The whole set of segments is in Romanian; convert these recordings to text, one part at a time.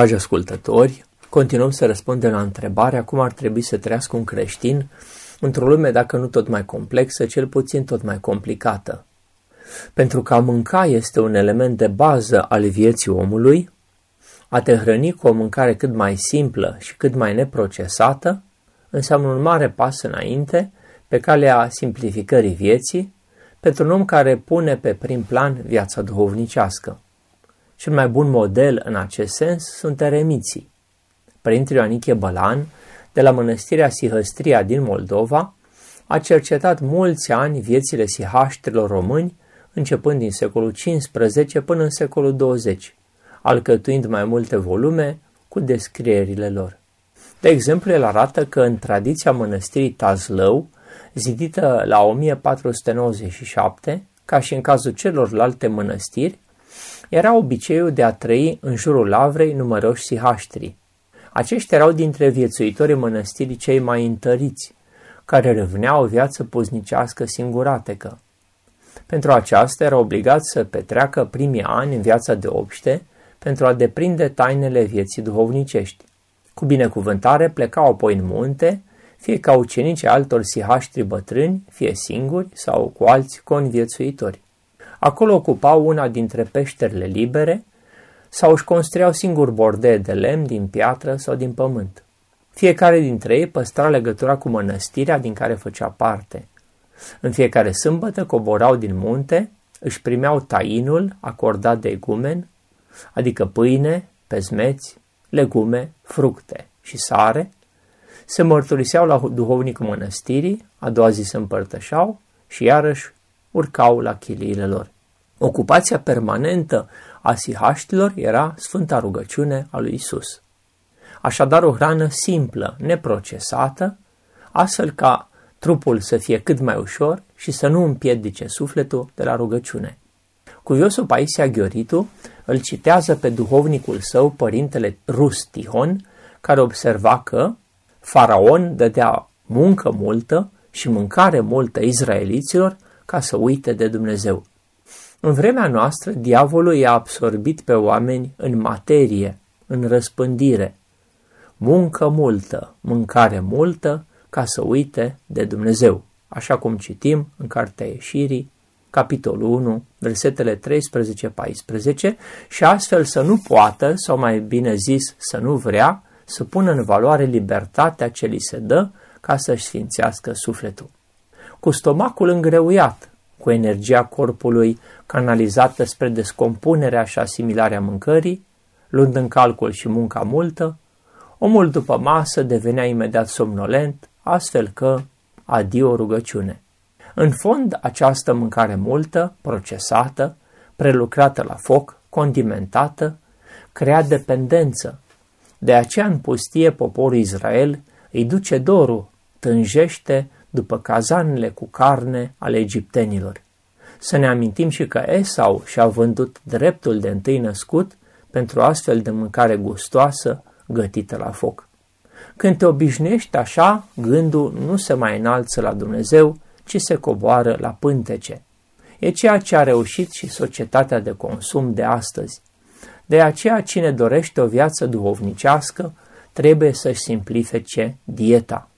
Dragi ascultători, continuăm să răspundem la întrebarea cum ar trebui să trăiască un creștin într-o lume, dacă nu tot mai complexă, cel puțin tot mai complicată. Pentru că a mânca este un element de bază al vieții omului, a te hrăni cu o mâncare cât mai simplă și cât mai neprocesată înseamnă un mare pas înainte pe calea simplificării vieții pentru un om care pune pe prim plan viața duhovnicească. Cel mai bun model în acest sens sunt eremiții. Părintele Ioaniche Bălan, de la mănăstirea Sihăstria din Moldova, a cercetat mulți ani viețile sihaștilor români, începând din secolul XV până în secolul 20, alcătuind mai multe volume cu descrierile lor. De exemplu, el arată că în tradiția mănăstirii Tazlău, zidită la 1497, ca și în cazul celorlalte mănăstiri, era obiceiul de a trăi în jurul lavrei numeroși sihaștri. Aceștia erau dintre viețuitorii mănăstirii cei mai întăriți, care reveneau o viață puznicească singuratecă. Pentru aceasta era obligat să petreacă primii ani în viața de obște pentru a deprinde tainele vieții duhovnicești. Cu binecuvântare plecau apoi în munte, fie ca ucenici altor sihaștri bătrâni, fie singuri sau cu alți conviețuitori. Acolo ocupau una dintre peșterile libere sau își construiau singur bordee de lemn din piatră sau din pământ. Fiecare dintre ei păstra legătura cu mănăstirea din care făcea parte. În fiecare sâmbătă coborau din munte, își primeau tainul acordat de egumen, adică pâine, pezmeți, legume, fructe și sare, se mărturiseau la duhovnicul mănăstirii, a doua zi se împărtășau și iarăși urcau la chiliile lor. Ocupația permanentă a sihaștilor era sfânta rugăciune a lui Isus. Așadar o hrană simplă, neprocesată, astfel ca trupul să fie cât mai ușor și să nu împiedice sufletul de la rugăciune. Cuviosul Paisia Ghioritu îl citează pe duhovnicul său, părintele Rus Tihon, care observa că faraon dădea muncă multă și mâncare multă izraeliților ca să uite de Dumnezeu. În vremea noastră, diavolul i-a absorbit pe oameni în materie, în răspândire. Muncă multă, mâncare multă, ca să uite de Dumnezeu, așa cum citim în Cartea Ieșirii, capitolul 1, versetele 13-14, și astfel să nu poată, sau mai bine zis, să nu vrea, să pună în valoare libertatea ce li se dă ca să-și sfințească sufletul. Cu stomacul îngreuiat, cu energia corpului canalizată spre descompunerea și asimilarea mâncării, luând în calcul și munca multă, omul după masă devenea imediat somnolent, astfel că adio rugăciune. În fond, această mâncare multă, procesată, prelucrată la foc, condimentată, crea dependență. De aceea în pustie poporul Israel îi duce dorul, tânjește după cazanele cu carne ale egiptenilor. Să ne amintim și că Esau și-a vândut dreptul de întâi născut pentru astfel de mâncare gustoasă gătită la foc. Când te obișnuiești așa, gândul nu se mai înalță la Dumnezeu, ci se coboară la pântece. E ceea ce a reușit și societatea de consum de astăzi. De aceea, cine dorește o viață duhovnicească, trebuie să-și simplifice dieta.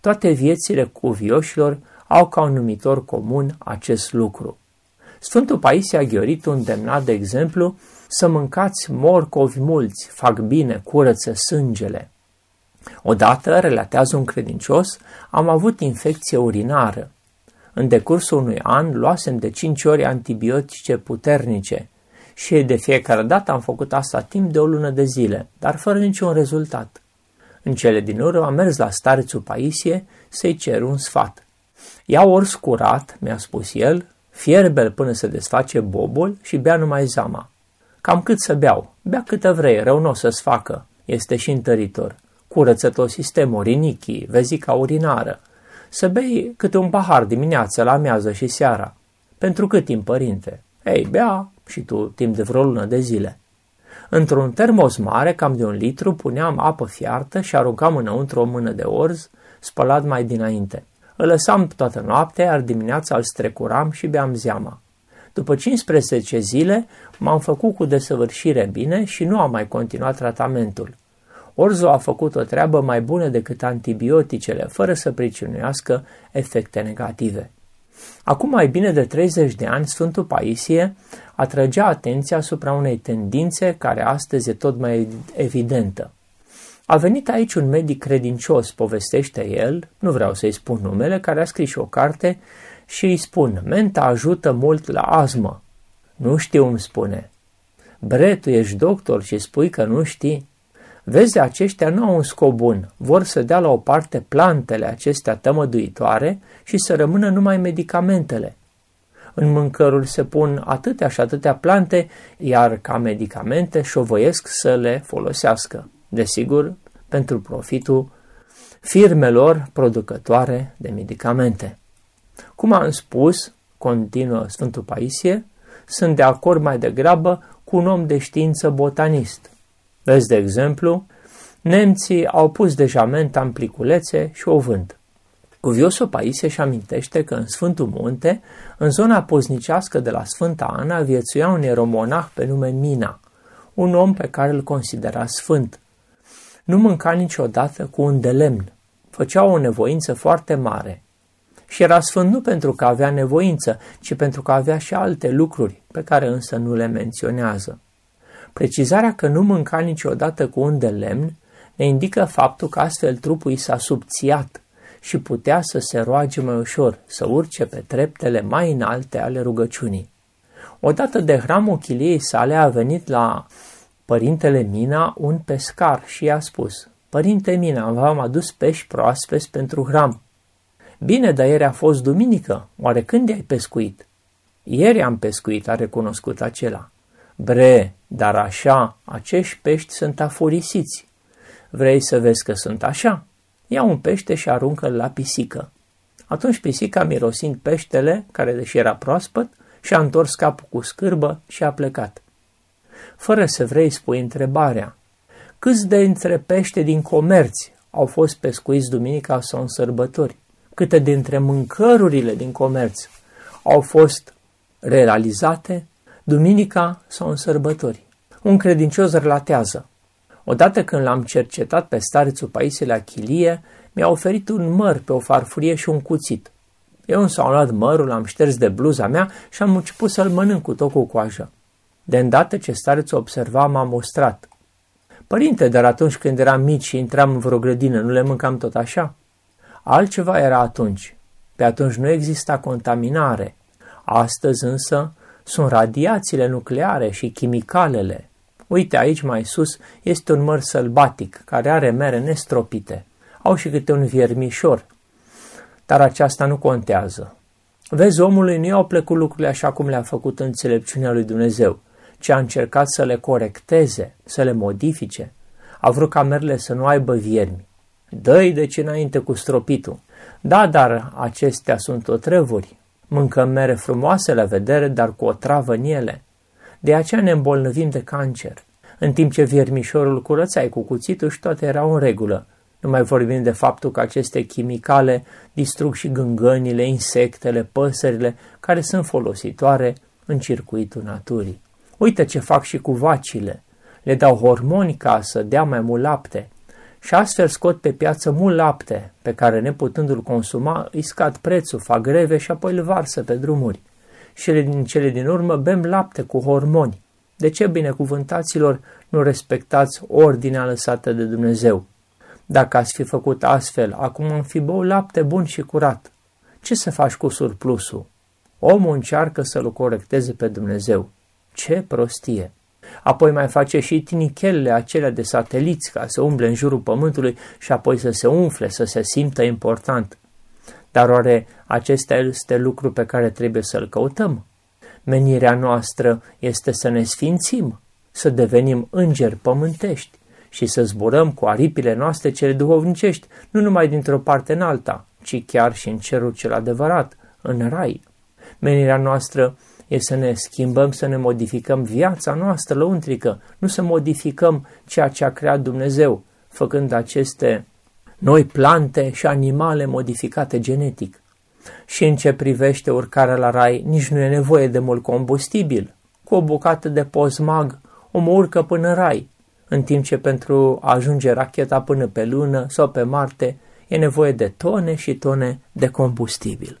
Toate viețile cuvioșilor au ca un numitor comun acest lucru. Sfântul Paisia Ghioritu îndemna, de exemplu, să mâncați morcovi mulți, fac bine, curăță sângele. Odată, relatează un credincios, am avut infecție urinară. În decursul unui an luasem de cinci ori antibiotice puternice și de fiecare dată am făcut asta timp de o lună de zile, dar fără niciun rezultat. În cele din urmă am mers la starețul Paisie să-i cer un sfat. Ia ori scurat, mi-a spus el, fierbel până se desface bobul și bea numai zama. Cam cât să beau? Bea câtă vrei, rău nu o să-ți facă. Este și întăritor. Curăță tot sistemul, rinichii, vezica urinară. Să bei câte un pahar dimineața, la amiază și seara. Pentru cât timp, părinte? Ei, bea și tu timp de vreo lună de zile. Într-un termos mare, cam de un litru, puneam apă fiartă și aruncam înăuntru o mână de orz, spălat mai dinainte. Îl lăsam toată noaptea, iar dimineața îl strecuram și beam zeama. După 15 zile m-am făcut cu desăvârșire bine și nu am mai continuat tratamentul. Orzo a făcut o treabă mai bună decât antibioticele, fără să pricinuiască efecte negative. Acum mai bine de 30 de ani, Sfântul Paisie atrăgea atenția asupra unei tendințe care astăzi e tot mai evidentă. A venit aici un medic credincios, povestește el, nu vreau să-i spun numele, care a scris o carte și îi spun, menta ajută mult la asmă. Nu știu, îmi spune. Bre, tu ești doctor și spui că nu știi? Vezi, aceștia nu au un scop bun, vor să dea la o parte plantele acestea tămăduitoare și să rămână numai medicamentele. În mâncăruri se pun atâtea și atâtea plante, iar ca medicamente șovăiesc să le folosească. Desigur, pentru profitul firmelor producătoare de medicamente. Cum am spus, continuă Sfântul Paisie, sunt de acord mai degrabă cu un om de știință botanist. Vezi, de exemplu, nemții au pus deja menta în pliculețe și o vând. Cuviosul Paisie își amintește că în Sfântul Munte, în zona poznicească de la Sfânta Ana, viețuia un eromonah pe nume Mina, un om pe care îl considera sfânt. Nu mânca niciodată cu un de lemn, făcea o nevoință foarte mare. Și era sfânt nu pentru că avea nevoință, ci pentru că avea și alte lucruri, pe care însă nu le menționează. Precizarea că nu mânca niciodată cu un de lemn ne indică faptul că astfel trupul i s-a subțiat și putea să se roage mai ușor, să urce pe treptele mai înalte ale rugăciunii. Odată de hramul chiliei sale a venit la părintele Mina un pescar și i-a spus, Părinte Mina, v-am adus pești proaspeți pentru hram. Bine, dar ieri a fost duminică, oare când ai pescuit? Ieri am pescuit, a recunoscut acela. Bre, dar așa, acești pești sunt afurisiți. Vrei să vezi că sunt așa? Ia un pește și aruncă-l la pisică. Atunci pisica, mirosind peștele, care deși era proaspăt, și-a întors capul cu scârbă și a plecat. Fără să vrei spui întrebarea, câți dintre pește din comerț au fost pescuiți duminica sau în sărbători? Câte dintre mâncărurile din comerț au fost realizate duminica sau în sărbători? Un credincios relatează, Odată când l-am cercetat pe starețul Paisie la chilie, mi-a oferit un măr pe o farfurie și un cuțit. Eu însă am luat mărul, l-am șters de bluza mea și am început să-l mănânc cu tot cu coajă. De îndată ce starețul observa, m-a mostrat. Părinte, dar atunci când eram mici și intram în vreo grădină, nu le mâncam tot așa? Altceva era atunci. Pe atunci nu exista contaminare. Astăzi însă sunt radiațiile nucleare și chimicalele, Uite, aici mai sus este un măr sălbatic care are mere nestropite. Au și câte un viermișor, dar aceasta nu contează. Vezi, omului nu i-au plăcut lucrurile așa cum le-a făcut înțelepciunea lui Dumnezeu, ci a încercat să le corecteze, să le modifice. A vrut ca merele să nu aibă viermi. Dă-i deci înainte cu stropitul. Da, dar acestea sunt otrăvuri. Mâncăm mere frumoase la vedere, dar cu o travă în ele. De aceea ne îmbolnăvim de cancer. În timp ce viermișorul curățai cu cuțitul și toate erau în regulă. Nu mai vorbim de faptul că aceste chimicale distrug și gângănile, insectele, păsările care sunt folositoare în circuitul naturii. Uite ce fac și cu vacile. Le dau hormoni ca să dea mai mult lapte și astfel scot pe piață mult lapte pe care neputându-l consuma îi scad prețul, fac greve și apoi îl varsă pe drumuri și în cele din urmă bem lapte cu hormoni. De ce, binecuvântaților, nu respectați ordinea lăsată de Dumnezeu? Dacă ați fi făcut astfel, acum am fi băut lapte bun și curat. Ce să faci cu surplusul? Omul încearcă să-l corecteze pe Dumnezeu. Ce prostie! Apoi mai face și tinichelele acelea de sateliți ca să umble în jurul pământului și apoi să se umfle, să se simtă important. Dar oare acesta este lucru pe care trebuie să-l căutăm? Menirea noastră este să ne sfințim, să devenim îngeri pământești și să zburăm cu aripile noastre cele duhovnicești, nu numai dintr-o parte în alta, ci chiar și în cerul cel adevărat, în rai. Menirea noastră e să ne schimbăm, să ne modificăm viața noastră lăuntrică, nu să modificăm ceea ce a creat Dumnezeu, făcând aceste noi plante și animale modificate genetic. Și în ce privește urcarea la rai, nici nu e nevoie de mult combustibil. Cu o bucată de pozmag, omul urcă până rai, în timp ce pentru a ajunge racheta până pe lună sau pe Marte e nevoie de tone și tone de combustibil.